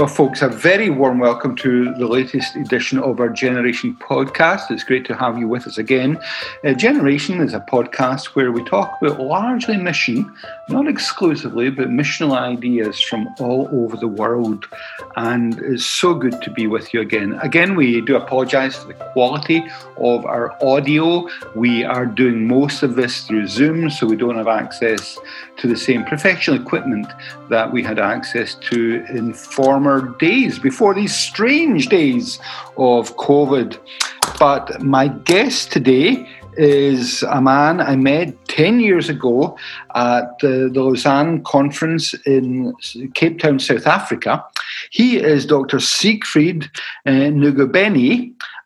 Well, folks, a very warm welcome to the latest edition of our Generation podcast. It's great to have you with us again. Uh, Generation is a podcast where we talk about largely mission, not exclusively, but missional ideas from all over the world. And it's so good to be with you again. Again, we do apologize for the quality of our audio. We are doing most of this through Zoom, so we don't have access to the same professional equipment that we had access to in former days, before these strange days of COVID. But my guest today is a man I met 10 years ago at the, the Lausanne conference in Cape Town, South Africa. He is Dr. Siegfried uh,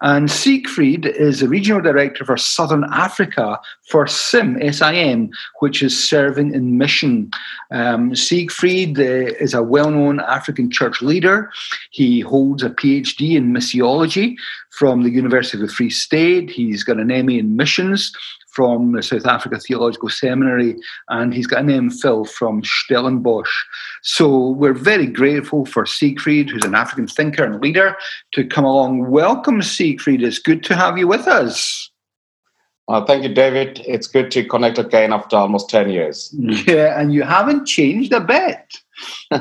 and Siegfried is the regional director for Southern Africa for SIM, SIM, which is serving in mission. Um, Siegfried uh, is a well known African church leader. He holds a PhD in missiology from the University of the Free State. He's got an MA in missions from the South Africa Theological Seminary, and he's got an MPhil from Stellenbosch. So we're very grateful for Siegfried, who's an African thinker and leader, to come along. Welcome, Siegfried. It's good to have you with us. Uh, thank you, David. It's good to connect again after almost 10 years. Yeah, and you haven't changed a bit.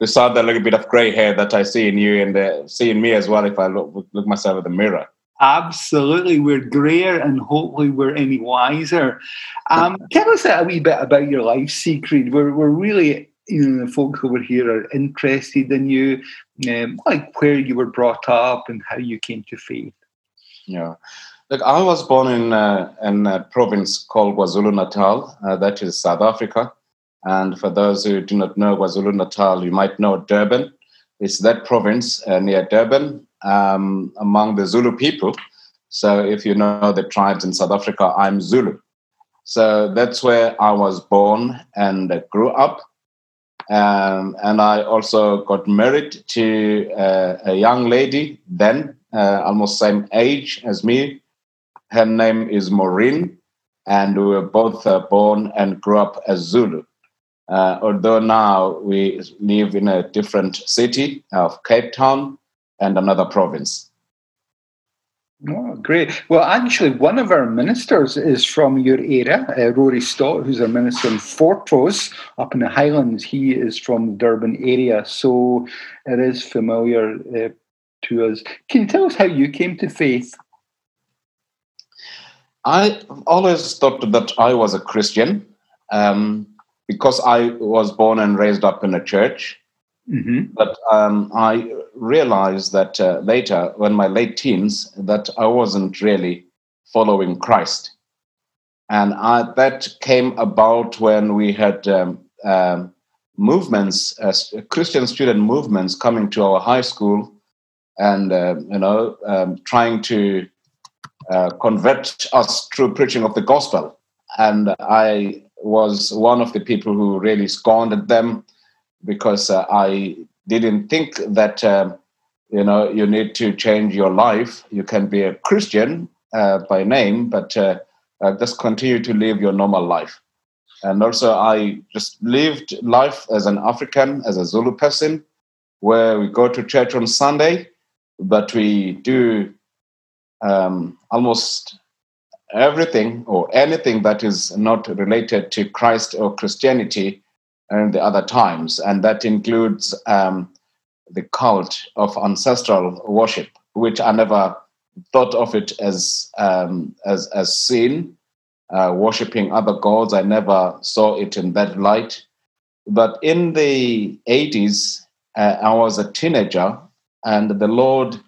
Besides that little bit of gray hair that I see in you and uh, see in me as well if I look, look myself in the mirror. Absolutely, we're grayer and hopefully we're any wiser. Um, tell us a wee bit about your life, Siegfried. We're, we're really, you know, the folks over here are interested in you, um, like where you were brought up and how you came to faith. Yeah. Look, I was born in, uh, in a province called KwaZulu Natal, uh, that is South Africa. And for those who do not know KwaZulu Natal, you might know Durban. It's that province uh, near Durban, um, among the Zulu people. So if you know the tribes in South Africa, I'm Zulu. So that's where I was born and grew up. Um, and I also got married to uh, a young lady then, uh, almost same age as me. Her name is Maureen, and we were both uh, born and grew up as Zulu. Uh, although now we live in a different city of Cape Town, and another province. Oh, great. Well, actually, one of our ministers is from your area, uh, Rory Stott, who's our minister in Fortrose up in the Highlands. He is from the Durban area, so it is familiar uh, to us. Can you tell us how you came to faith? I always thought that I was a Christian um, because I was born and raised up in a church. Mm-hmm. But um, I realized that uh, later, when my late teens, that I wasn't really following Christ, and I, that came about when we had um, um, movements, uh, Christian student movements, coming to our high school, and uh, you know, um, trying to uh, convert us through preaching of the gospel. And I was one of the people who really scorned at them because uh, I didn't think that um, you know you need to change your life. You can be a Christian uh, by name, but uh, uh, just continue to live your normal life. And also, I just lived life as an African, as a Zulu person, where we go to church on Sunday, but we do um, almost everything or anything that is not related to Christ or Christianity and the other times, and that includes um, the cult of ancestral worship, which I never thought of it as um, as as sin, uh, worshiping other gods. I never saw it in that light. But in the 80s, uh, I was a teenager, and the Lord,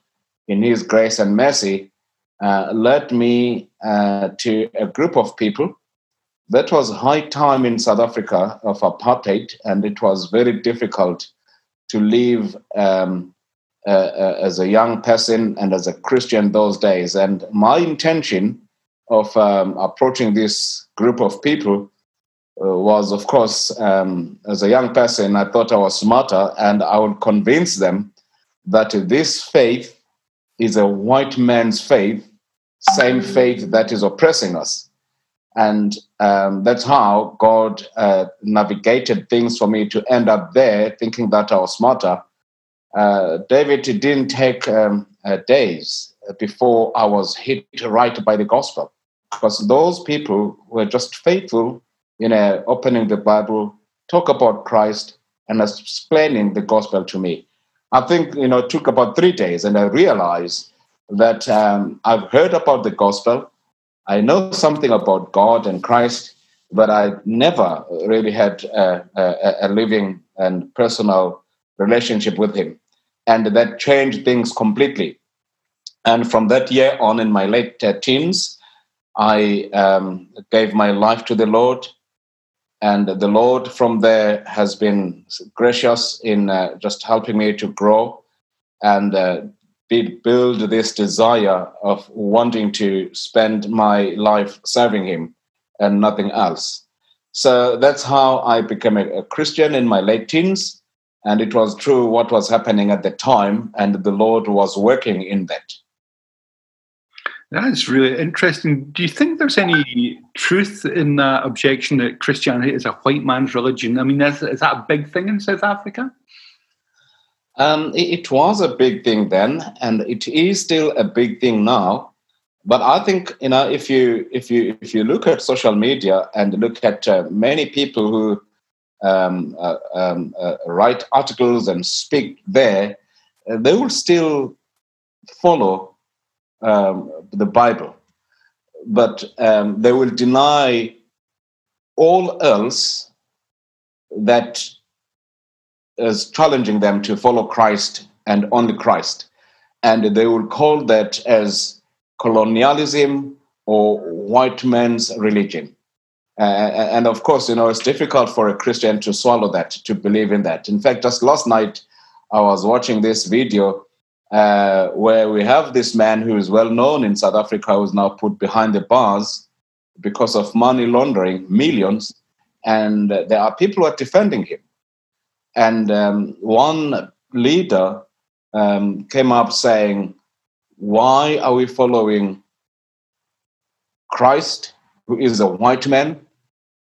in His grace and mercy, uh, led me uh, to a group of people that was high time in South Africa of apartheid, and it was very difficult to live um, uh, uh, as a young person and as a Christian those days. And my intention of um, approaching this group of people uh, was, of course, um, as a young person, I thought I was smarter, and I would convince them that this faith is a white man's faith, same faith that is oppressing us. And um, that's how God uh, navigated things for me to end up there thinking that I was smarter. uh, David, it didn't take um, uh, days before I was hit right by the gospel because those people were just faithful in opening the Bible, talk about Christ, and explaining the gospel to me. I think you know it took about three days, and I realized that um, I've heard about the gospel. I know something about God and Christ, but I never really had a, a, a living and personal relationship with Him, and that changed things completely. And from that year on, in my late uh, teens, I um, gave my life to the Lord. And the Lord from there has been gracious in uh, just helping me to grow and uh, build this desire of wanting to spend my life serving Him and nothing else. So that's how I became a, a Christian in my late teens. And it was true what was happening at the time, and the Lord was working in that. That's really interesting. Do you think there's any truth in that objection that Christianity is a white man's religion? I mean, is, is that a big thing in South Africa? Um, it, it, was a big thing then, and it is still a big thing now. But I think you know if you if you if you look at social media and look at uh, many people who um, uh, um, uh, write articles and speak there, uh, they will still follow um, the Bible, but um, they will deny all else that is challenging them to follow Christ and only Christ. And they will call that as colonialism or white man's religion. Uh, and of course, you know, it's difficult for a Christian to swallow that, to believe in that. In fact, just last night, I was watching this video uh, where we have this man who is well known in South Africa who is now put behind the bars because of money laundering, millions, and there are people who are defending him. And um, one leader um, came up saying, Why are we following Christ, who is a white man,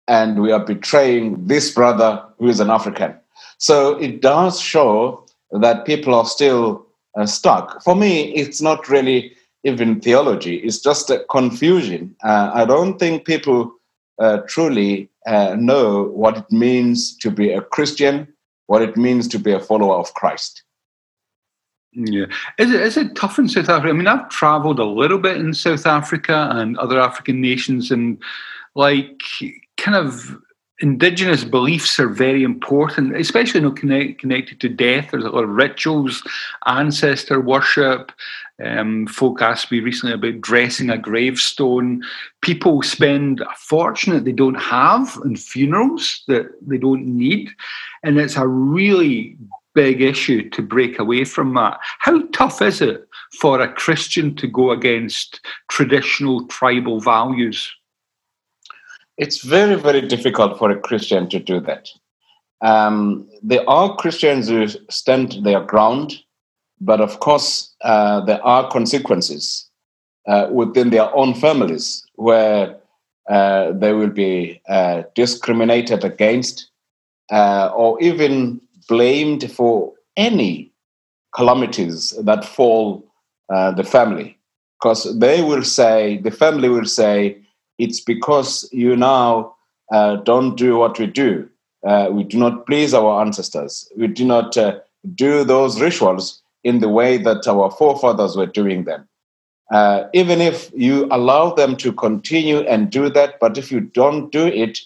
and we are betraying this brother who is an African? So it does show that people are still uh, stuck. For me, it's not really even theology, it's just a confusion. Uh, I don't think people uh, truly uh, know what it means to be a Christian, what it means to be a follower of Christ. Yeah. Is it, is it tough in South Africa? I mean, I've traveled a little bit in South Africa and other African nations, and like kind of indigenous beliefs are very important, especially you know, connect, connected to death. There's a lot of rituals, ancestor worship. Um, folk asked me recently about dressing a gravestone. People spend a fortune that they don't have in funerals that they don't need. And it's a really big issue to break away from that. How tough is it for a Christian to go against traditional tribal values? it's very, very difficult for a Christian to do that. Um, there are Christians who stand their ground, but of course, uh, there are consequences uh, within their own families where uh, they will be uh, discriminated against uh, or even blamed for any calamities that fall uh, the family. Because they will say, the family will say, it's because you now don't do what we do. We do not please our ancestors. We do not do those rituals in the way that our forefathers were doing them. Uh, even if you allow them to continue and do that, but if you don't do it,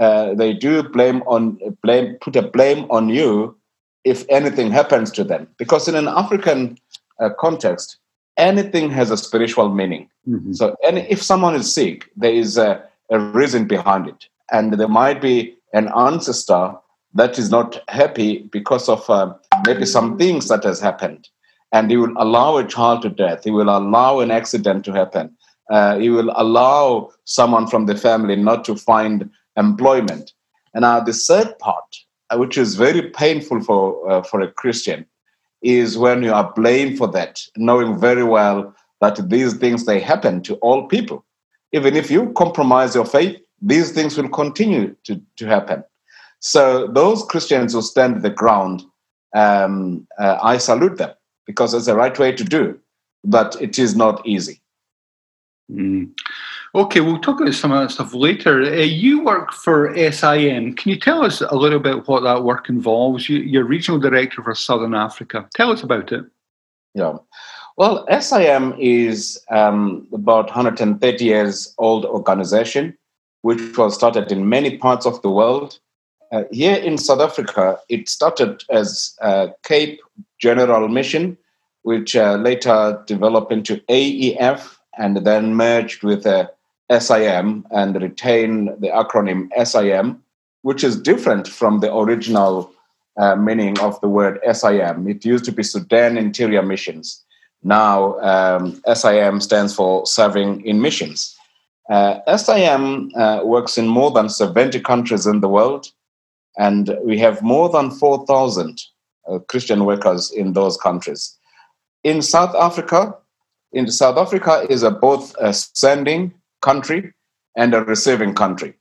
uh, they do blame on blame put a blame on you if anything happens to them. Because in an African uh, context, anything has a spiritual meaning. Mm-hmm. So, any, if someone is sick, there is a, a reason behind it. And there might be an ancestor that is not happy because of uh, maybe some things that has happened. And he will allow a child to death. He will allow an accident to happen. Uh, he will allow someone from the family not to find employment. And now the third part, uh, which is very painful for uh, for a Christian, is when you are blamed for that, knowing very well that these things they happen to all people. Even if you compromise your faith, these things will continue to, to happen. So those Christians who stand the ground, um, uh, I salute them because it's the right way to do, but it is not easy. Mm. Okay, we'll talk about some of that stuff later. Uh, you work for SIM. Can you tell us a little bit what that work involves? You, are regional director for Southern Africa. Tell us about it. Yeah. Well, SIM is um, about 130 years old organization, which was started in many parts of the world. Uh, here in South Africa, it started as Cape General Mission, which uh, later developed into AEF and then merged with uh, SIM and retained the acronym SIM, which is different from the original uh, meaning of the word SIM. It used to be Sudan Interior Missions. Now, um, SIM stands for Serving in Missions. Uh, SIM uh, works in more than 70 countries in the world, and we have more than 4,000 uh, Christian workers in those countries. In South Africa, in South Africa is a both a sending country and a receiving country.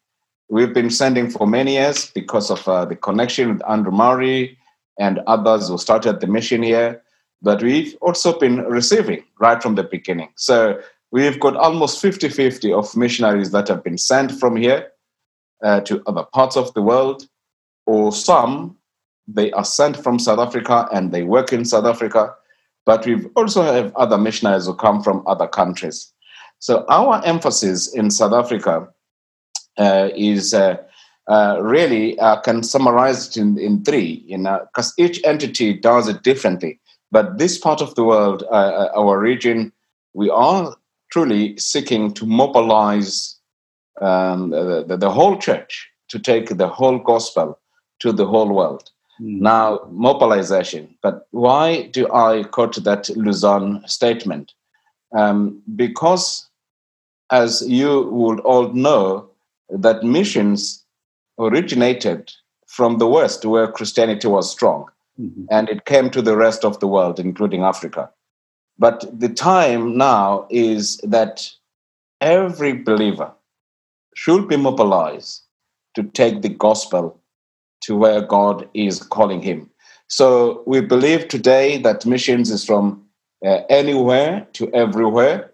We've been sending for many years because of uh, the connection with Andrew Murray and others who started the mission here but we've also been receiving right from the beginning. So we've got almost 50 50 of missionaries that have been sent from here uh, to other parts of the world, or some they are sent from South Africa and they work in South Africa. But we've also have other missionaries who come from other countries. So our emphasis in South Africa uh, is uh, uh, really uh, can summarize it in, in three, you know, because each entity does it differently. But this part of the world, uh, uh, our region, we are truly seeking to mobilize um, the, the, whole church to take the whole gospel to the whole world. Mm. Now, mobilization. But why do I quote that Lausanne statement? Um, because, as you would all know, that missions originated from the West, where Christianity was strong. Mm-hmm. And it came to the rest of the world, including Africa. But the time now is that every believer should be mobilized to take the gospel to where God is calling him. So we believe today that missions is from uh, anywhere to everywhere.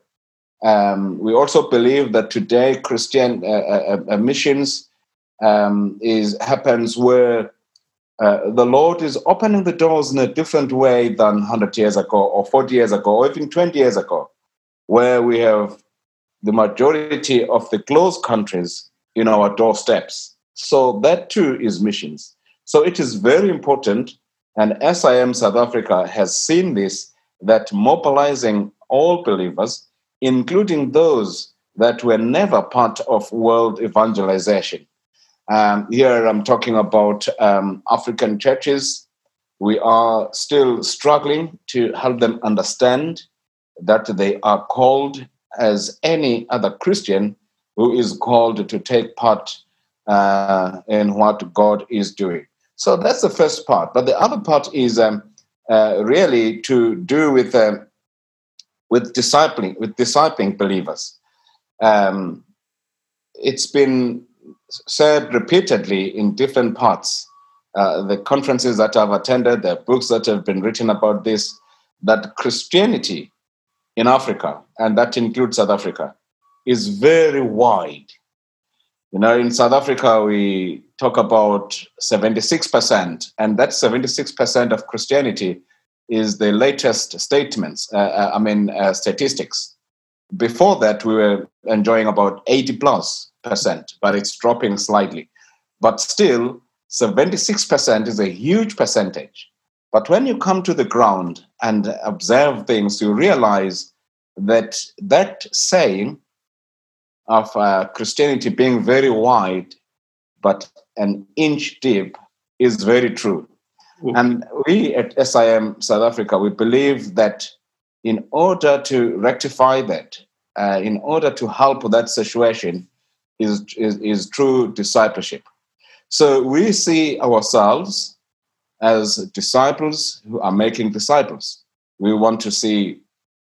Um, we also believe that today Christian uh, uh, uh missions um, is happens where uh, the Lord is opening the doors in a different way than 100 years ago, or 40 years ago, or even 20 years ago, where we have the majority of the closed countries in our doorsteps. So that too is missions. So it is very important, and SIM South Africa has seen this that mobilizing all believers, including those that were never part of world evangelization, um, here I'm talking about um, African churches. We are still struggling to help them understand that they are called as any other Christian who is called to take part uh, in what God is doing. So that's the first part. But the other part is um, uh, really to do with uh, with discipling with discipling believers. Um, it's been said repeatedly in different parts, uh, the conferences that I've attended, the books that have been written about this, that Christianity in Africa, and that includes South Africa, is very wide. You know, in South Africa, we talk about 76%, and that 76% of Christianity is the latest statements, uh, uh I mean, uh, statistics. Before that, we were enjoying about 80 plus percent, but it's dropping slightly. But still, 76% is a huge percentage. But when you come to the ground and observe things, you realize that that saying of uh, Christianity being very wide but an inch deep is very true. Mm-hmm. And we at SIM South Africa, we believe that in order to rectify that, uh, in order to help that situation, is, is, is true discipleship. So we see ourselves as disciples who are making disciples. We want to see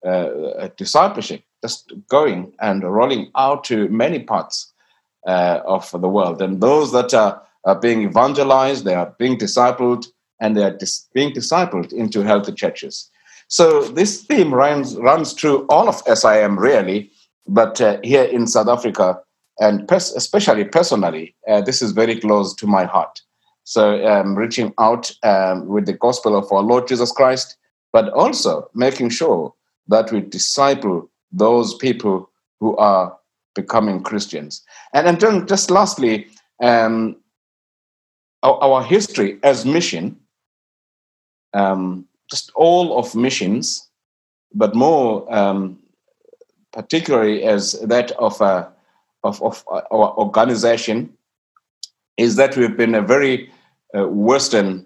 uh, discipleship just going and rolling out to many parts uh, of the world. And those that are, are being evangelized, they are being discipled, and they are dis- being discipled into healthy churches. So this theme runs, runs through all of SIM, really, but uh, here in South Africa, and pers- especially personally, uh, this is very close to my heart. So um, reaching out um, with the gospel of our Lord Jesus Christ, but also making sure that we disciple those people who are becoming Christians. And, and then just lastly, um, our, our, history as mission, um, just all of missions, but more um, particularly as that of, a, of, of our organization, is that we've been a very uh, Western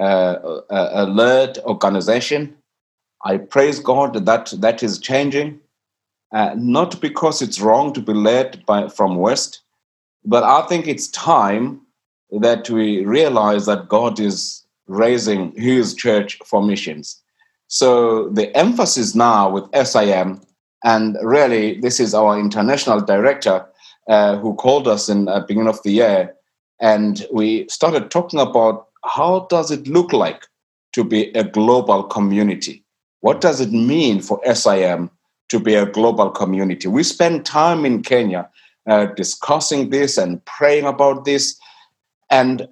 uh, uh, alert organization. I praise God that that is changing, uh, not because it's wrong to be led by from West, but I think it's time that we realize that God is raising His church for missions. So the emphasis now with SIM, and really this is our international director uh, who called us in the beginning of the year, and we started talking about how does it look like to be a global community? What does it mean for SIM to be a global community? We spend time in Kenya uh, discussing this and praying about this. And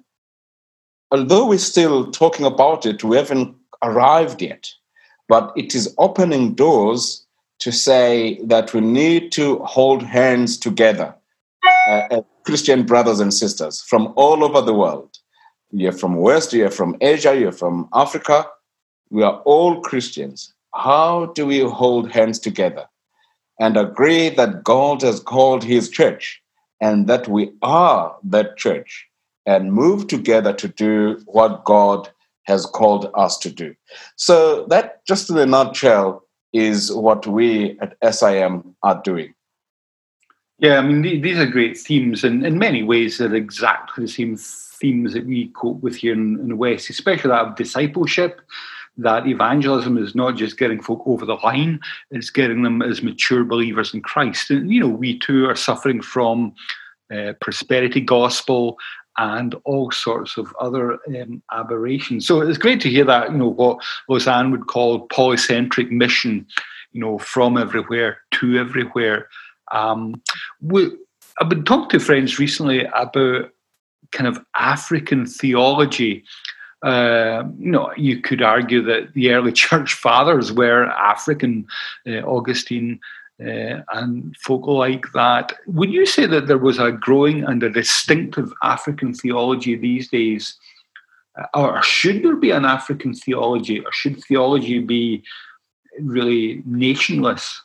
although we're still talking about it, we haven't arrived yet. But it is opening doors to say that we need to hold hands together, uh, Christian brothers and sisters from all over the world you're from West, you're from Asia, you're from Africa. We are all Christians. How do we hold hands together and agree that God has called his church and that we are that church and move together to do what God has called us to do? So, that just in a nutshell is what we at SIM are doing. Yeah, I mean, these are great themes, and in many ways, they're exactly the same themes that we cope with here in, in the West, especially that of discipleship, that evangelism is not just getting folk over the line, it's getting them as mature believers in Christ. And, you know, we too are suffering from uh, prosperity gospel and all sorts of other um, aberrations. So it's great to hear that, you know, what Lausanne would call polycentric mission, you know, from everywhere to everywhere. Um, we, I've been talking to friends recently about kind of African theology. Uh, you know, you could argue that the early church fathers were African, uh, Augustine uh, and folk like that. Would you say that there was a growing and a distinctive African theology these days? Uh, or should there be an African theology, or should theology be really nationless?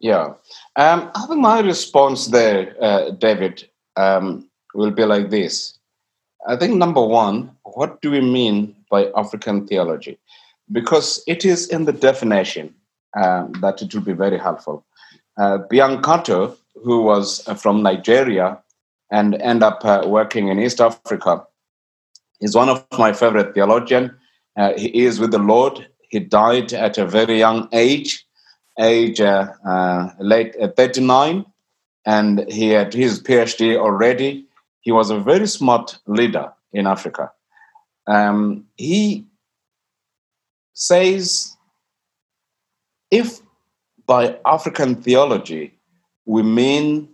Yeah, um, I think my response there, uh, David, um, will be like this. I think number one, what do we mean by African theology? Because it is in the definition um, that it will be very helpful. Uh, Byang Kato, who was uh, from Nigeria and end up uh, working in East Africa, is one of my favorite theologians. Uh, he is with the Lord. He died at a very young age, age uh, uh, late 39, and he had his PhD already he was a very smart leader in Africa. Um, he says if by African theology we mean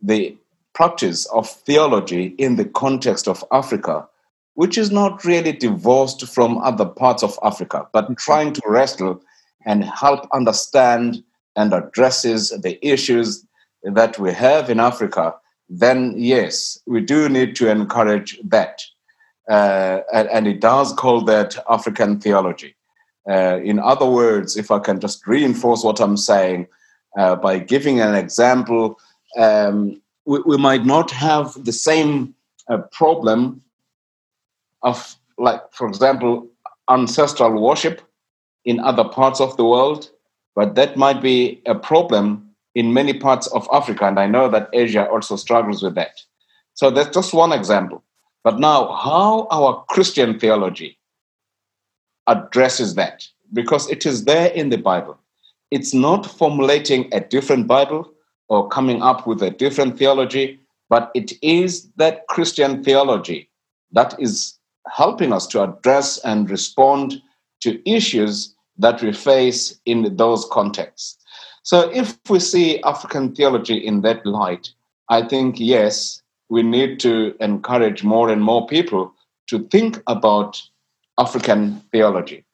the practice of theology in the context of Africa, which is not really divorced from other parts of Africa, but trying to wrestle and help understand and addresses the issues that we have in Africa then yes, we do need to encourage that. Uh, and, and, it does call that African theology. Uh, in other words, if I can just reinforce what I'm saying uh, by giving an example, um, we, we, might not have the same uh, problem of, like, for example, ancestral worship in other parts of the world, but that might be a problem in many parts of Africa, and I know that Asia also struggles with that. So that's just one example. But now, how our Christian theology addresses that, because it is there in the Bible. It's not formulating a different Bible or coming up with a different theology, but it is that Christian theology that is helping us to address and respond to issues that we face in those contexts. So, if we see African theology in that light, I think, yes, we need to encourage more and more people to think about African theology.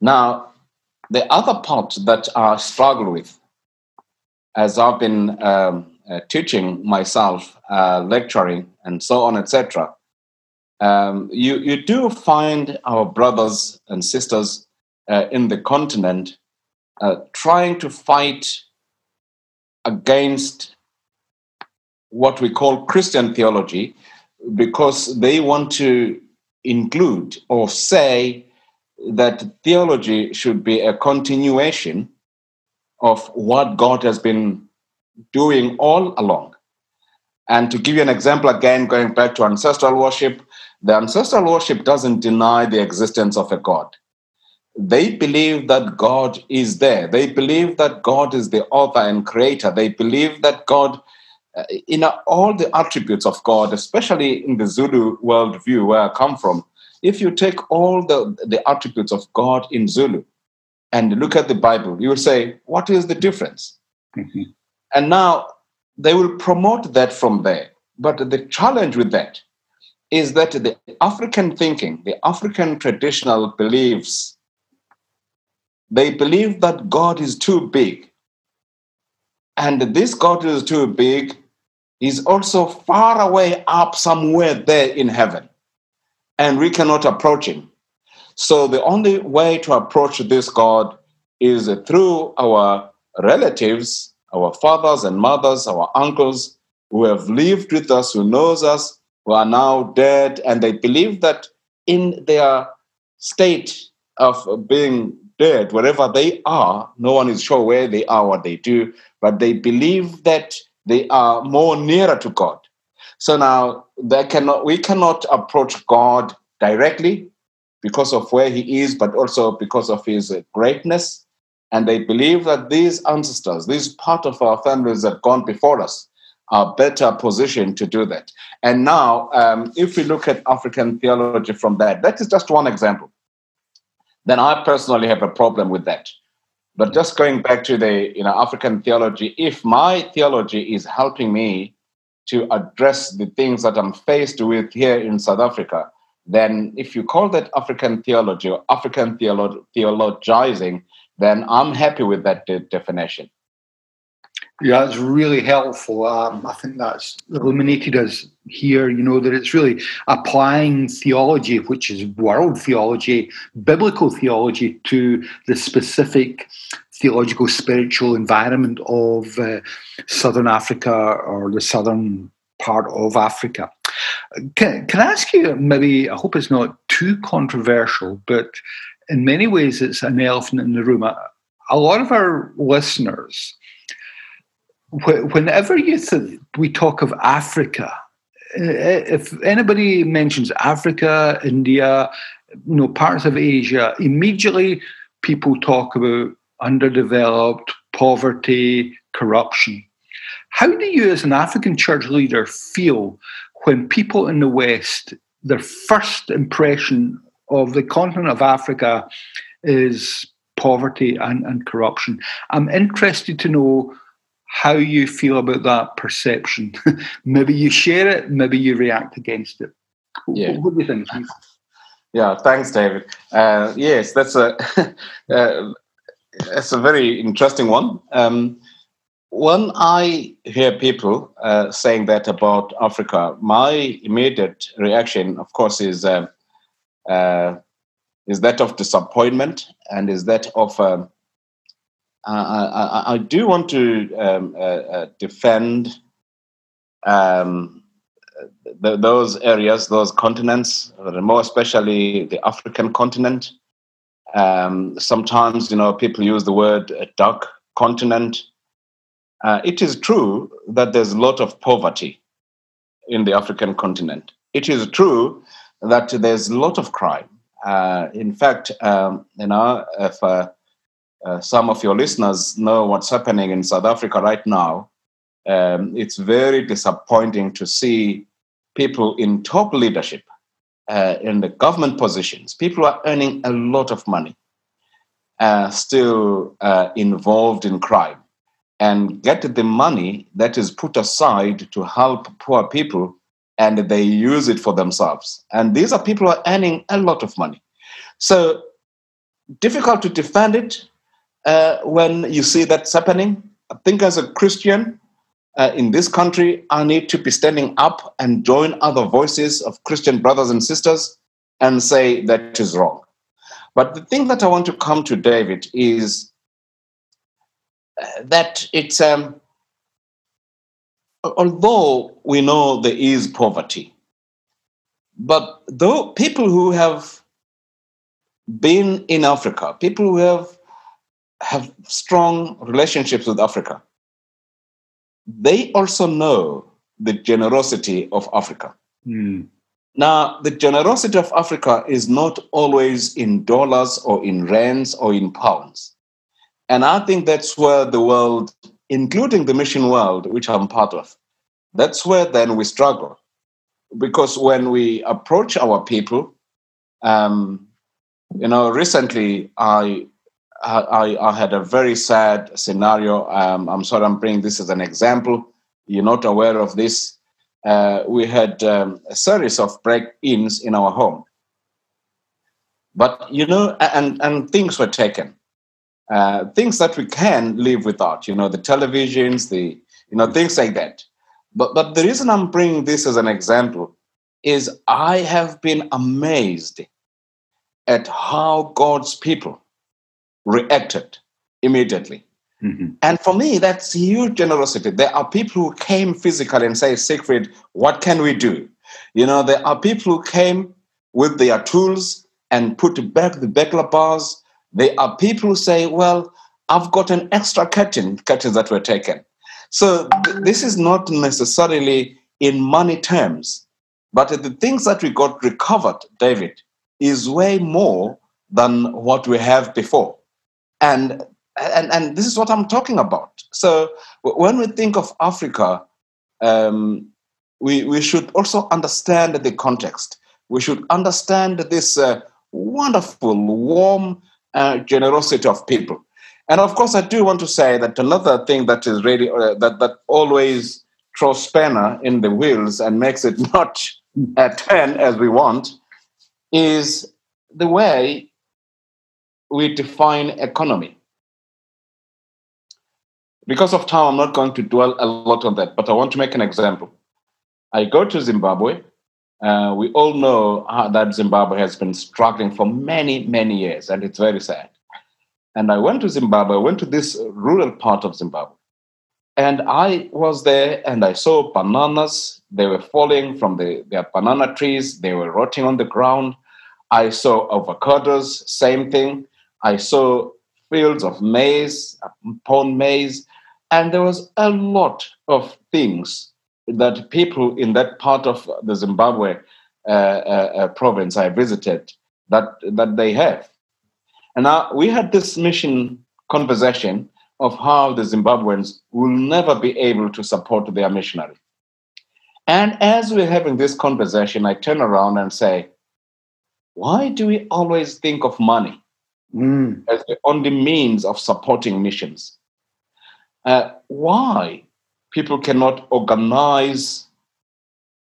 Now, the other part that I struggle with, as I've been um, uh, teaching myself, uh, lecturing, and so on, etc., um, you, you do find our brothers and sisters uh, in the continent uh, trying to fight against what we call Christian theology because they want to include or say that theology should be a continuation of what God has been doing all along. And to give you an example, again, going back to ancestral worship, the ancestral worship doesn't deny the existence of a God. They believe that God is there. They believe that God is the author and creator. They believe that God, uh, in all the attributes of God, especially in the Zulu worldview where I come from, if you take all the, the attributes of God in Zulu and look at the Bible, you will say, what is the difference? Mm-hmm. And now they will promote that from there. But the challenge with that is that the African thinking, the African traditional beliefs, they believe that God is too big. And this God is too big is also far away up somewhere there in heaven. And we cannot approach him. So the only way to approach this God is through our relatives our fathers and mothers, our uncles who have lived with us, who knows us, who are now dead, and they believe that in their state of being dead, wherever they are, no one is sure where they are, what they do, but they believe that they are more nearer to God. So now they cannot, we cannot approach God directly because of where He is, but also because of His greatness and they believe that these ancestors, these part of our families that gone before us, are better positioned to do that. And now, um, if we look at African theology from that, that is just one example. Then I personally have a problem with that. But just going back to the you know African theology, if my theology is helping me to address the things that I'm faced with here in South Africa, then if you call that African theology or African theolo- theologizing, then I'm happy with that de- definition. Yeah, it's really helpful. Um, I think that's illuminated us here, you know, that it's really applying theology, which is world theology, biblical theology, to the specific theological, spiritual environment of uh, southern Africa or the southern part of Africa. Can, can I ask you, maybe, I hope it's not too controversial, but in many ways, it's an elephant in the room. A, a lot of our listeners, whenever you th- we talk of Africa, eh, eh, if anybody mentions Africa, India, you know, parts of Asia, immediately people talk about underdeveloped, poverty, corruption. How do you, as an African church leader, feel when people in the West, their first impression of the continent of Africa is poverty and, and corruption. I'm interested to know how you feel about that perception. maybe you share it, maybe you react against it. Yeah. What, do you think? Yeah, thanks, David. Uh, yes, that's a uh, that's a very interesting one. Um, when I hear people uh, saying that about Africa, my immediate reaction, of course, is uh, uh, is that of disappointment and is that of I, I, do want to um, uh, uh, defend um, the, those areas, those continents, more especially the African continent. Um, sometimes, you know, people use the word dark continent. Uh, it is true that there's a lot of poverty in the African continent. It is true that there's a lot of crime. Uh, in fact, um, you know, if uh, some of your listeners know what's happening in South Africa right now, um, it's very disappointing to see people in top leadership uh, in the government positions, people who are earning a lot of money, uh, still uh, involved in crime, and get the money that is put aside to help poor people, and they use it for themselves. And these are people who are earning a lot of money. So difficult to defend it uh, when you see that's happening. I think as a Christian, uh, in this country, I need to be standing up and join other voices of Christian brothers and sisters and say that is wrong. But the thing that I want to come to, David, is uh, that it's um, although we know there is poverty, but though people who have been in Africa, people who have have strong relationships with Africa, they also know the generosity of Africa. Mm. Now, the generosity of Africa is not always in dollars or in rands or in pounds. And I think that's where the world, including the mission world, which I'm part of, that's where then we struggle. Because when we approach our people, um, you know, recently I I, I, had a very sad scenario. Um, I'm sorry, I'm bringing this as an example. You're not aware of this. Uh, we had um, a series of break-ins in our home, but you know, and and things were taken, uh, things that we can live without. You know, the televisions, the you know things like that. But but the reason I'm bringing this as an example is I have been amazed at how God's people reacted immediately. Mm-hmm. And for me, that's huge generosity. There are people who came physically and say, Siegfried, what can we do? You know, there are people who came with their tools and put back the burglar bars. There are people who say, well, I've got an extra curtain, curtains that were taken. So th- this is not necessarily in money terms, but the things that we got recovered, David, is way more than what we have before. And, and, and this is what I'm talking about. So when we think of Africa, um, we, we should also understand the context. We should understand this uh, wonderful, warm uh, generosity of people. And of course, I do want to say that another thing that is really uh, that that always throws spanner in the wheels and makes it not uh, ten as we want is the way we define economy. Because of time, I'm not going to dwell a lot on that, but I want to make an example. I go to Zimbabwe. Uh, we all know that Zimbabwe has been struggling for many, many years, and it's very sad. And I went to Zimbabwe, I went to this rural part of Zimbabwe. And I was there and I saw bananas. They were falling from the, their banana trees, they were rotting on the ground. I saw avocados, same thing. I saw fields of maize, pond maize, and there was a lot of things that people in that part of the Zimbabwe uh, uh, uh, province I visited that that they have. And now we had this mission conversation of how the Zimbabweans will never be able to support their missionary. And as we're having this conversation, I turn around and say, why do we always think of money mm. as the only means of supporting missions? Uh, why people cannot organize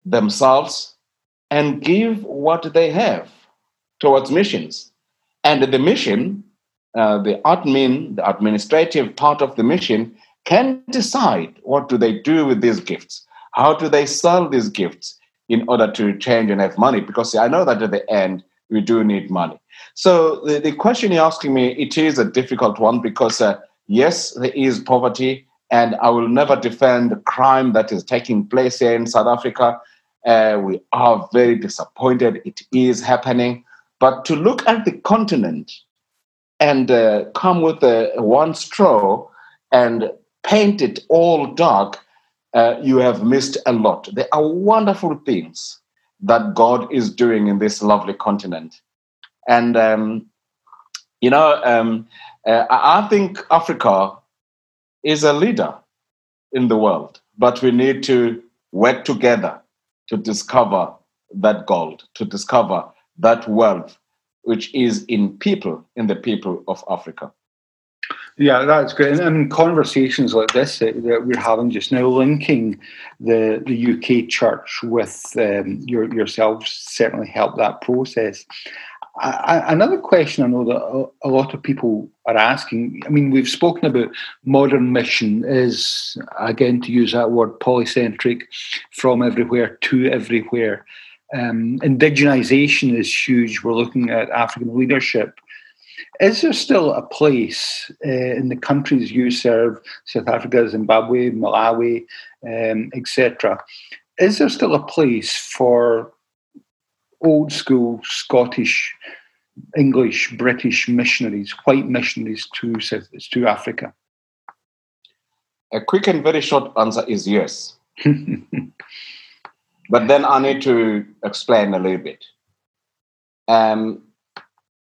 themselves and give what they have towards missions? And the mission, uh, the admin, the administrative part of the mission, can decide what do they do with these gifts. How do they sell these gifts in order to change and have money? Because I know that at the end, we do need money. So the, the question you're asking me, it is a difficult one because uh, yes, there is poverty, and I will never defend the crime that is taking place here in South Africa. Uh, we are very disappointed. It is happening. But to look at the continent and uh, come with a, one straw and paint it all dark, uh, you have missed a lot. There are wonderful things that God is doing in this lovely continent. And, um, you know, um, uh, I think Africa is a leader in the world, but we need to work together to discover that gold, to discover that wealth which is in people, in the people of Africa. Yeah, that's great. And, conversations like this that, we're having just now, linking the the UK church with um, your, yourselves, certainly help that process. I, another question I know that a, a, lot of people are asking. I mean, we've spoken about modern mission is again to use that word polycentric, from everywhere to everywhere. Um, indigenization is huge. We're looking at African leadership is there still a place uh, in the countries you serve, South Africa, Zimbabwe, Malawi, um, etc.? Is there still a place for old school Scottish, English, British missionaries, white missionaries to South, to Africa? A quick and very short answer is yes. but then I need to explain a little bit. Um,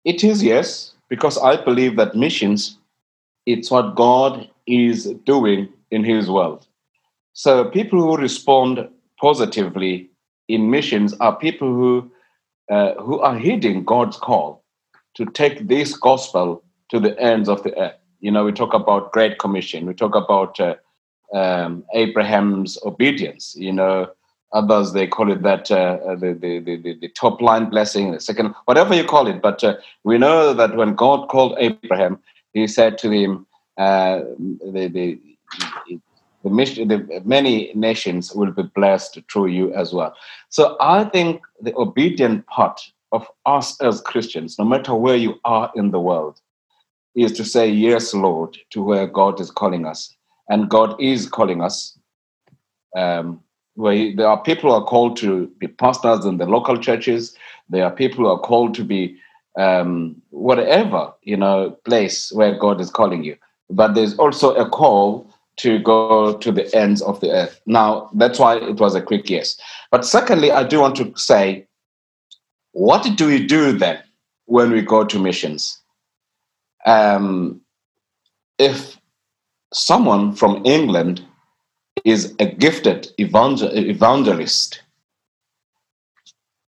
it is yes, because I believe that missions, it's what God is doing in His world. So people who respond positively in missions are people who uh, who are heeding God's call to take this gospel to the ends of the earth. You know, we talk about Great Commission. We talk about uh, um, Abraham's obedience. You know, others they call it that uh, uh, the, the, the, the, top line blessing the second whatever you call it. But uh, we know that when god called abraham he said to him uh, the, the, the, mission, the many nations will be blessed through you as well. So i think the obedient part of us as christians no matter where you are in the world is to say yes lord to where god is calling us. And god is calling us um, where there are people who are called to be pastors in the local churches. There are people who are called to be um, whatever you know place where God is calling you. But there's also a call to go to the ends of the earth. Now that's why it was a quick yes. But secondly, I do want to say, what do we do then when we go to missions? Um, if someone from England is a gifted evangel- evangelist.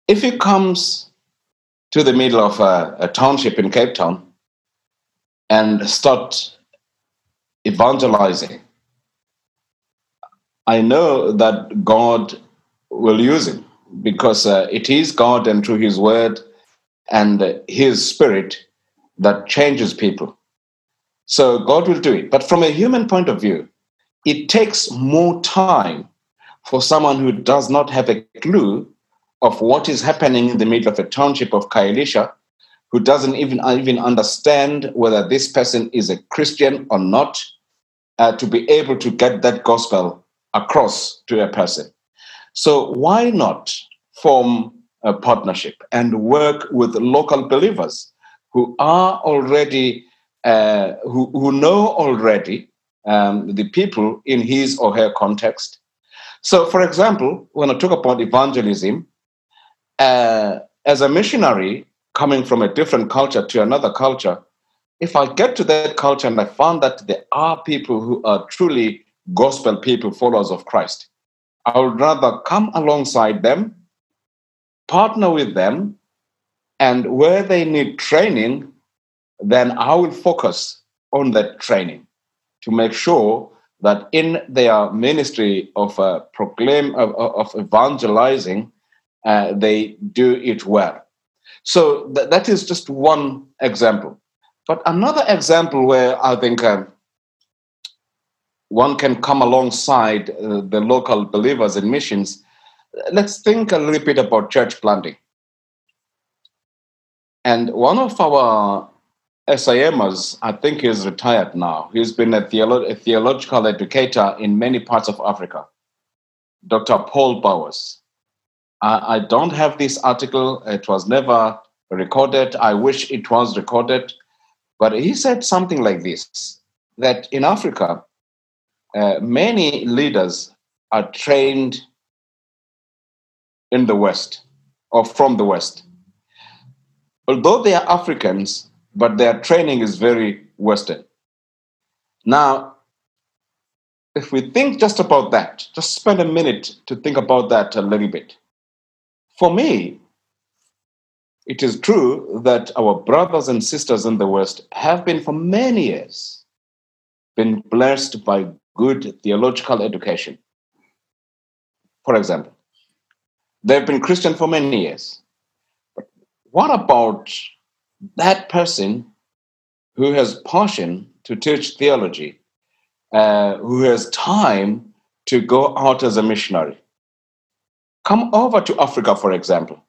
If he comes to the middle of a, a township in Cape Town and start evangelizing, I know that God will use him because uh, it is God and through His Word and His Spirit that changes people. So God will do it. But from a human point of view, it takes more time for someone who does not have a clue of what is happening in the middle of a township of Khayelitsha, who doesn't even, even understand whether this person is a Christian or not, uh, to be able to get that gospel across to a person. So, why not form a partnership and work with local believers who are already, uh, who, who know already um, the people in his or her context. So, for example, when I talk about evangelism, uh, as a missionary coming from a different culture to another culture, if I get to that culture and I found that there are people who are truly gospel people, followers of Christ, I would rather come alongside them, partner with them, and where they need training, then I will focus on that training to make sure that in their ministry of uh, proclaim of, of evangelizing, uh, they do it well. So th- that is just one example. But another example where I think um, one can come alongside uh, the local believers in missions. Let's think a little bit about church planting. And one of our SIMers, I think he's retired now. He's been a, theolo- a theological educator in many parts of Africa. Dr. Paul Bowers. I, I don't have this article. It was never recorded. I wish it was recorded. But he said something like this that in Africa, uh, many leaders are trained in the West or from the West. Although they are Africans, but their training is very Western. Now, if we think just about that, just spend a minute to think about that a little bit. For me, it is true that our brothers and sisters in the West have been for many years been blessed by good theological education. For example, they've been Christian for many years. But what about that person who has passion to teach theology, uh, who has time to go out as a missionary? Come over to Africa, for example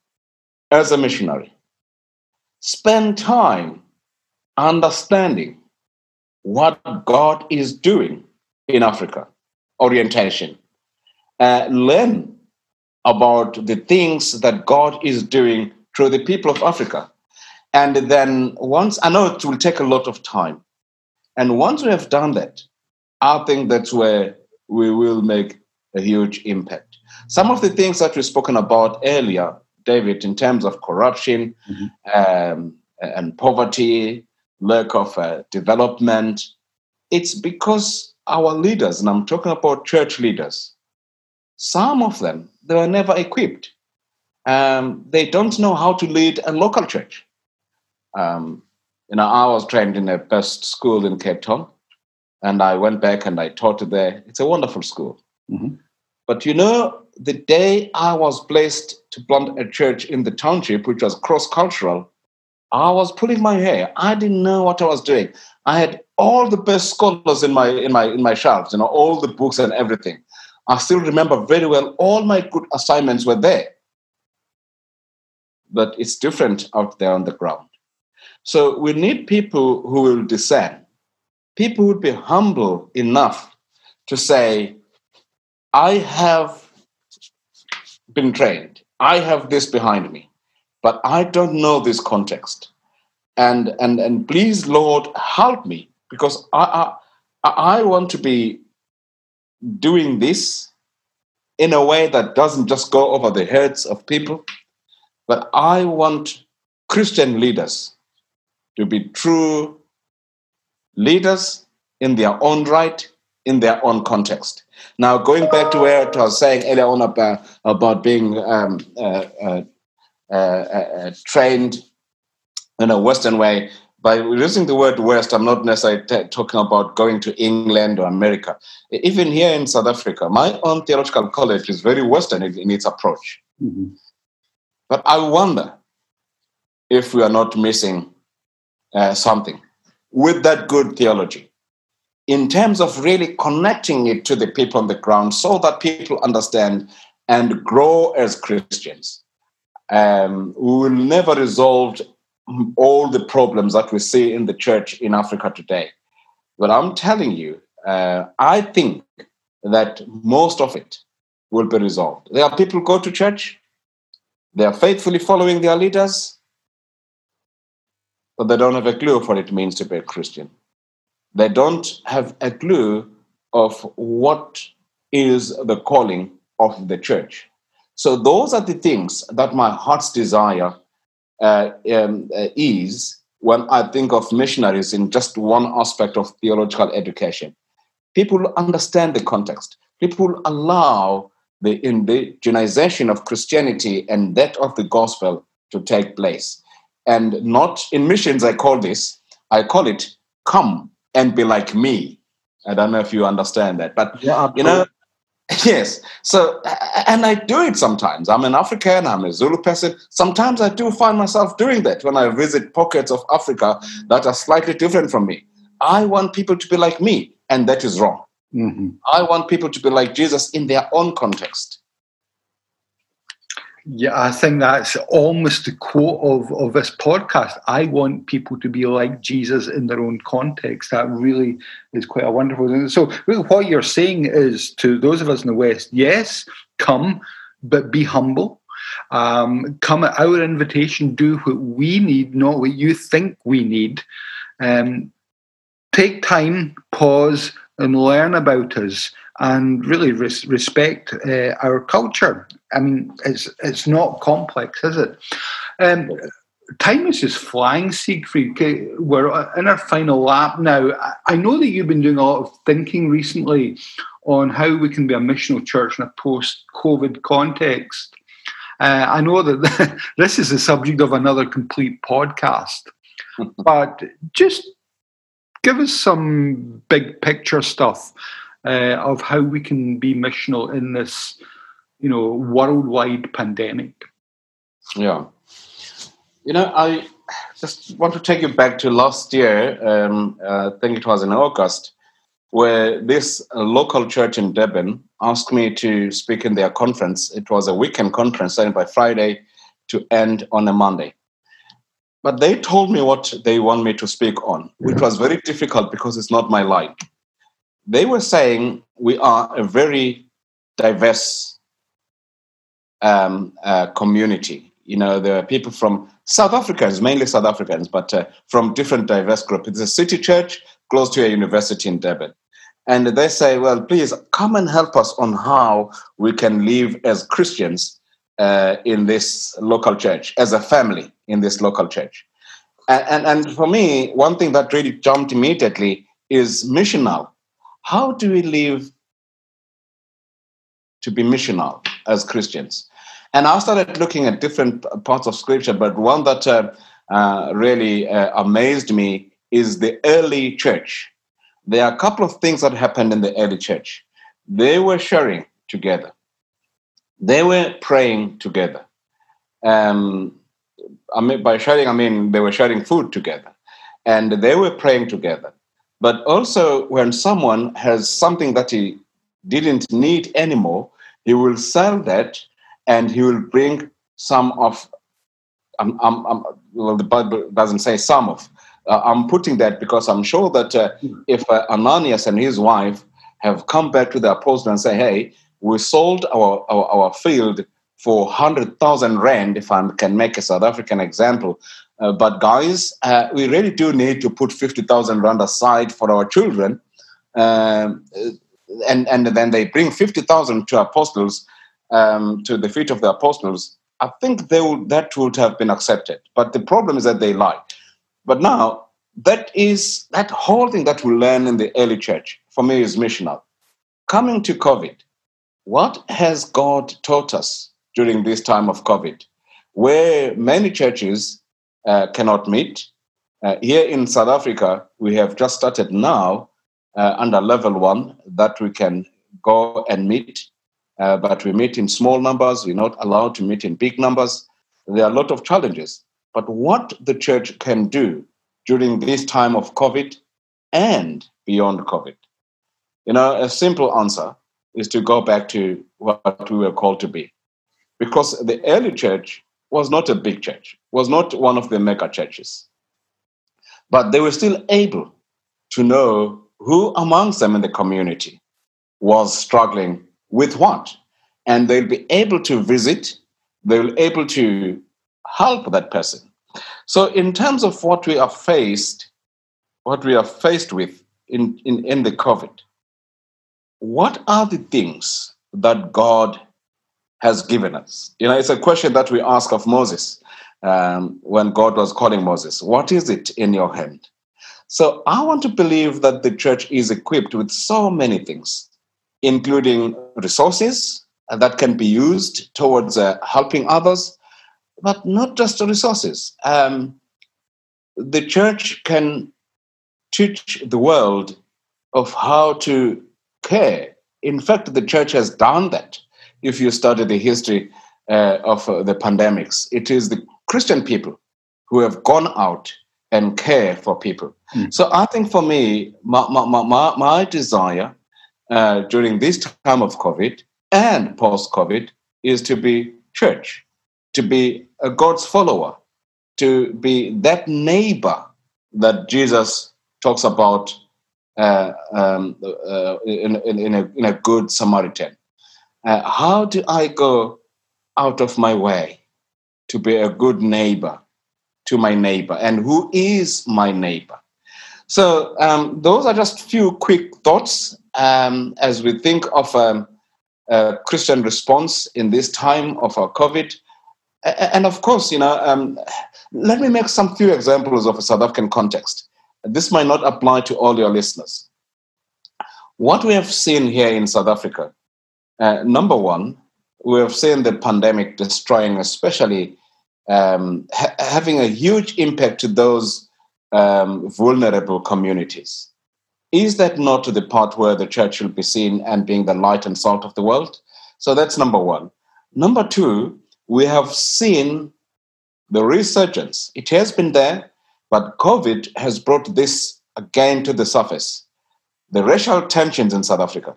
as a missionary. Spend time understanding what God is doing in Africa, orientation. Uh, learn about the things that God is doing through the people of Africa. And then once, I know it will take a lot of time. And once we have done that, I think that's where we will make a huge impact. Some of the things that we've spoken about earlier David, in terms of corruption mm-hmm. um, and poverty, lack of uh, development, it's because our leaders, and I'm talking about church leaders, some of them, they were never equipped. Um, they don't know how to lead a local church. Um, you know, I was trained in a best school in Cape Town, and I went back and I taught there. It's a wonderful school. Mm-hmm. But you know, the day I was placed to plant a church in the township, which was cross cultural, I was pulling my hair. I didn't know what I was doing. I had all the best scholars in my in my in my shelves, you know, all the books and everything. I still remember very well all my good assignments were there. But it's different out there on the ground. So we need people who will discern. People who would be humble enough to say, I have been trained. I have this behind me, but I don't know this context. And and and please, Lord, help me because I I, I want to be doing this in a way that doesn't just go over the heads of people, but I want Christian leaders to be true leaders in their own right, in their own context. Now, going back to where I was saying earlier on about, about being um, uh, uh, uh, uh, trained in a Western way, by using the word West, I'm not necessarily t- talking about going to England or America. Even here in South Africa, my own theological college is very Western in, in its approach. Mm-hmm. But I wonder if we are not missing uh, something with that good theology in terms of really connecting it to the people on the ground so that people understand and grow as Christians. Um, we will never resolve all the problems that we see in the church in Africa today. But I'm telling you, uh, I think that most of it will be resolved. There are people who go to church, they are faithfully following their leaders, but they don't have a clue of what it means to be a Christian. They don't have a clue of what is the calling of the church. So, those are the things that my heart's desire uh, um, uh, is when I think of missionaries in just one aspect of theological education. People understand the context, people allow the indigenization of Christianity and that of the gospel to take place. And not in missions, I call this, I call it come and be like me. I don't know if you understand that, but yeah, you know, yes. So, and I do it sometimes. I'm an African, I'm a Zulu person. Sometimes I do find myself doing that when I visit pockets of Africa that are slightly different from me. I want people to be like me, and that is wrong. Mm-hmm. I want people to be like Jesus in their own context. Yeah, I think that's almost the quote of, of this podcast. I want people to be like Jesus in their own context. That really is quite a wonderful thing. So, what you're saying is to those of us in the West, yes, come, but be humble. Um, come at our invitation, do what we need, not what you think we need. Um, take time, pause, and learn about us and really res- respect uh, our culture. I mean, it's it's not complex, is it? Um, time is just flying, Siegfried. We're in our final lap now. I know that you've been doing a lot of thinking recently on how we can be a missional church in a post-COVID context. Uh, I know that this is the subject of another complete podcast, but just give us some big picture stuff uh, of how we can be missional in this, you know, worldwide pandemic. Yeah, you know, I just want to take you back to last year. Um, uh, I think it was in August, where this local church in Devon asked me to speak in their conference. It was a weekend conference, starting by Friday to end on a Monday. But they told me what they want me to speak on, which was very difficult because it's not my line. They were saying we are a very diverse um, uh, community. You know, there are people from South Africans, mainly South Africans, but uh, from different diverse groups. It's a city church close to a university in Devon. And they say, well, please come and help us on how we can live as Christians uh, in this local church, as a family in this local church. And, and, and for me, one thing that really jumped immediately is missional. How do we live to be missional as Christians? And I started looking at different parts of scripture, but one that uh, uh, really uh, amazed me is the early church. There are a couple of things that happened in the early church. They were sharing together, they were praying together. Um, I mean, by sharing, I mean they were sharing food together and they were praying together. But also, when someone has something that he didn't need anymore, he will sell that and he will bring some of um, um, um, well, the Bible doesn't say some of. Uh, I'm putting that because I'm sure that uh, hmm. if uh, Ananias and his wife have come back to the apostle and say, "Hey, we sold our our, our field for hundred thousand rand," if I can make a South African example, uh, but guys, uh, we really do need to put fifty thousand rand aside for our children. Um, and and then they bring fifty thousand to apostles um, to the feet of the apostles, I think they would, that would have been accepted. But the problem is that they lie. But now, that is that whole thing that we learn in the early church for me is missional. Coming to COVID, what has God taught us during this time of COVID, where many churches uh, cannot meet? Uh, here in South Africa, we have just started now uh, under level one that we can go and meet uh, but we meet in small numbers. We're not allowed to meet in big numbers. There are a lot of challenges. But what the church can do during this time of COVID and beyond COVID, you know, a simple answer is to go back to what we were called to be. Because the early church was not a big church, was not one of the mega churches. But they were still able to know who amongst them in the community was struggling with what? And they'll be able to visit, they'll be able to help that person. So, in terms of what we are faced, what we are faced with in, in, in the COVID, what are the things that God has given us? You know, it's a question that we ask of Moses um, when God was calling Moses. What is it in your hand? So I want to believe that the church is equipped with so many things including resources that can be used towards uh, helping others, but not just the resources. Um, the church can teach the world of how to care. In fact, the church has done that. If you study the history uh, of uh, the pandemics, it is the Christian people who have gone out and care for people. Mm. So I think for me, my, my, my, my desire uh, during this time of COVID and post COVID is to be church, to be a God's follower, to be that neighbor that Jesus talks about uh, um, uh, in, in, in, a, in, a, good Samaritan. Uh, how do I go out of my way to be a good neighbor to my neighbor? And who is my neighbor? So um, those are just few quick thoughts um, as we think of um, a Christian response in this time of our COVID. And of course, you know, um, let me make some few examples of a South African context. This might not apply to all your listeners. What we have seen here in South Africa, uh, number one, we have seen the pandemic destroying, especially um, ha- having a huge impact to those um, vulnerable communities. Is that not the part where the church will be seen and being the light and salt of the world? So that's number one. Number two, we have seen the resurgence. It has been there, but COVID has brought this again to the surface. The racial tensions in South Africa.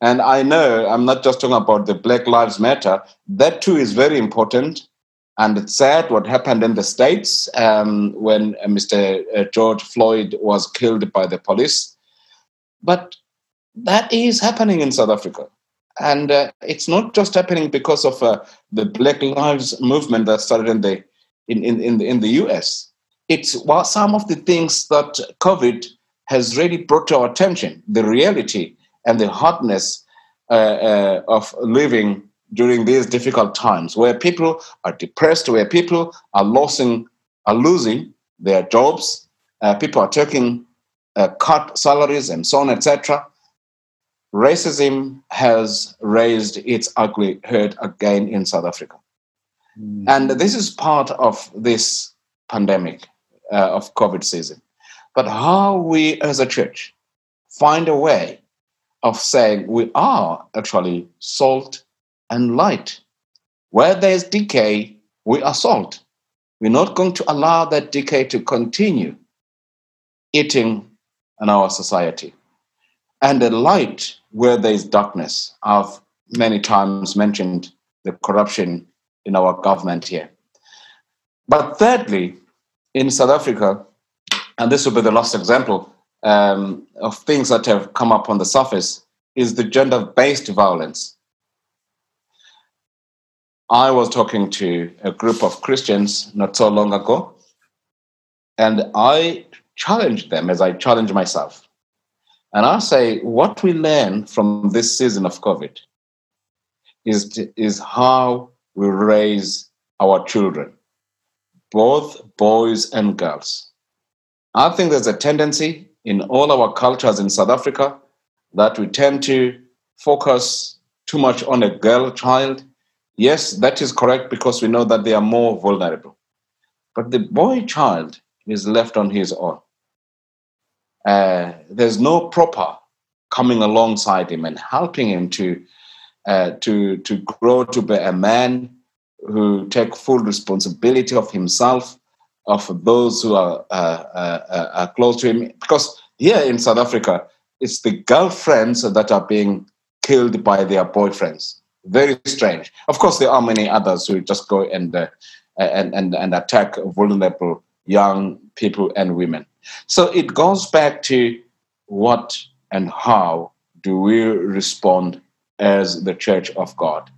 And I know I'm not just talking about the Black Lives Matter, that too is very important. And it's sad what happened in the States um, when uh, Mr. Uh, George Floyd was killed by the police. But that is happening in South Africa. And uh, it's not just happening because of uh, the Black Lives movement that started in the, in, in, in, the, in the US. It's well, some of the things that COVID has really brought to our attention the reality and the hardness uh, uh, of living during these difficult times where people are depressed, where people are losing, are losing their jobs, uh, people are taking uh, cut salaries and so on, etc. Racism has raised its ugly head again in South Africa. Mm. And this is part of this pandemic uh, of COVID season. But how we as a church find a way of saying we are actually salt and light. Where there's decay, we are salt. We're not going to allow that decay to continue eating in our society. And the light where there is darkness. I've many times mentioned the corruption in our government here. But thirdly, in South Africa, and this will be the last example um, of things that have come up on the surface, is the gender based violence. I was talking to a group of Christians not so long ago, and I challenged them as I challenge myself. And I say, what we learn from this season of COVID is, is how we raise our children, both boys and girls. I think there's a tendency in all our cultures in South Africa that we tend to focus too much on a girl child. Yes, that is correct because we know that they are more vulnerable. But the boy child is left on his own uh, there's no proper coming alongside him and helping him to uh, to to grow to be a man who take full responsibility of himself, of those who are, uh, uh, uh, are close to him. Because here in South Africa, it's the girlfriends that are being killed by their boyfriends. Very strange. Of course, there are many others who just go and uh, and, and and attack vulnerable young people and women. So it goes back to what and how do we respond as the church of God.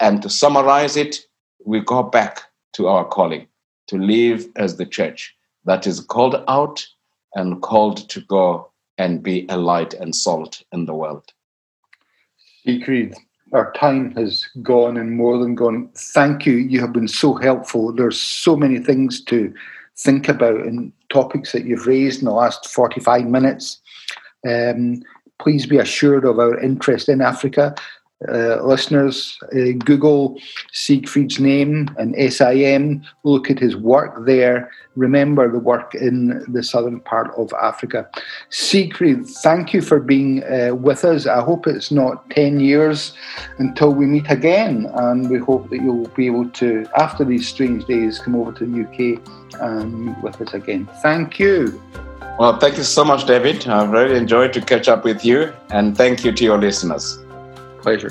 And to summarize it, we go back to our calling to live as the church that is called out and called to go and be a light and salt in the world. Siegfried, our time has gone and more than gone. Thank you. You have been so helpful. There's so many things to think about and topics that you've raised in the last 45 minutes. Um, please be assured of our interest in Africa. Uh, listeners, uh, Google Siegfried's name and SIM, look at his work there. Remember the work in the southern part of Africa. Siegfried, thank you for being uh, with us. I hope it's not 10 years until we meet again, and we hope that you'll be able to, after these strange days, come over to the UK and meet with us again. Thank you. Well, thank you so much, David. I've really enjoyed to catch up with you, and thank you to your listeners pleasure.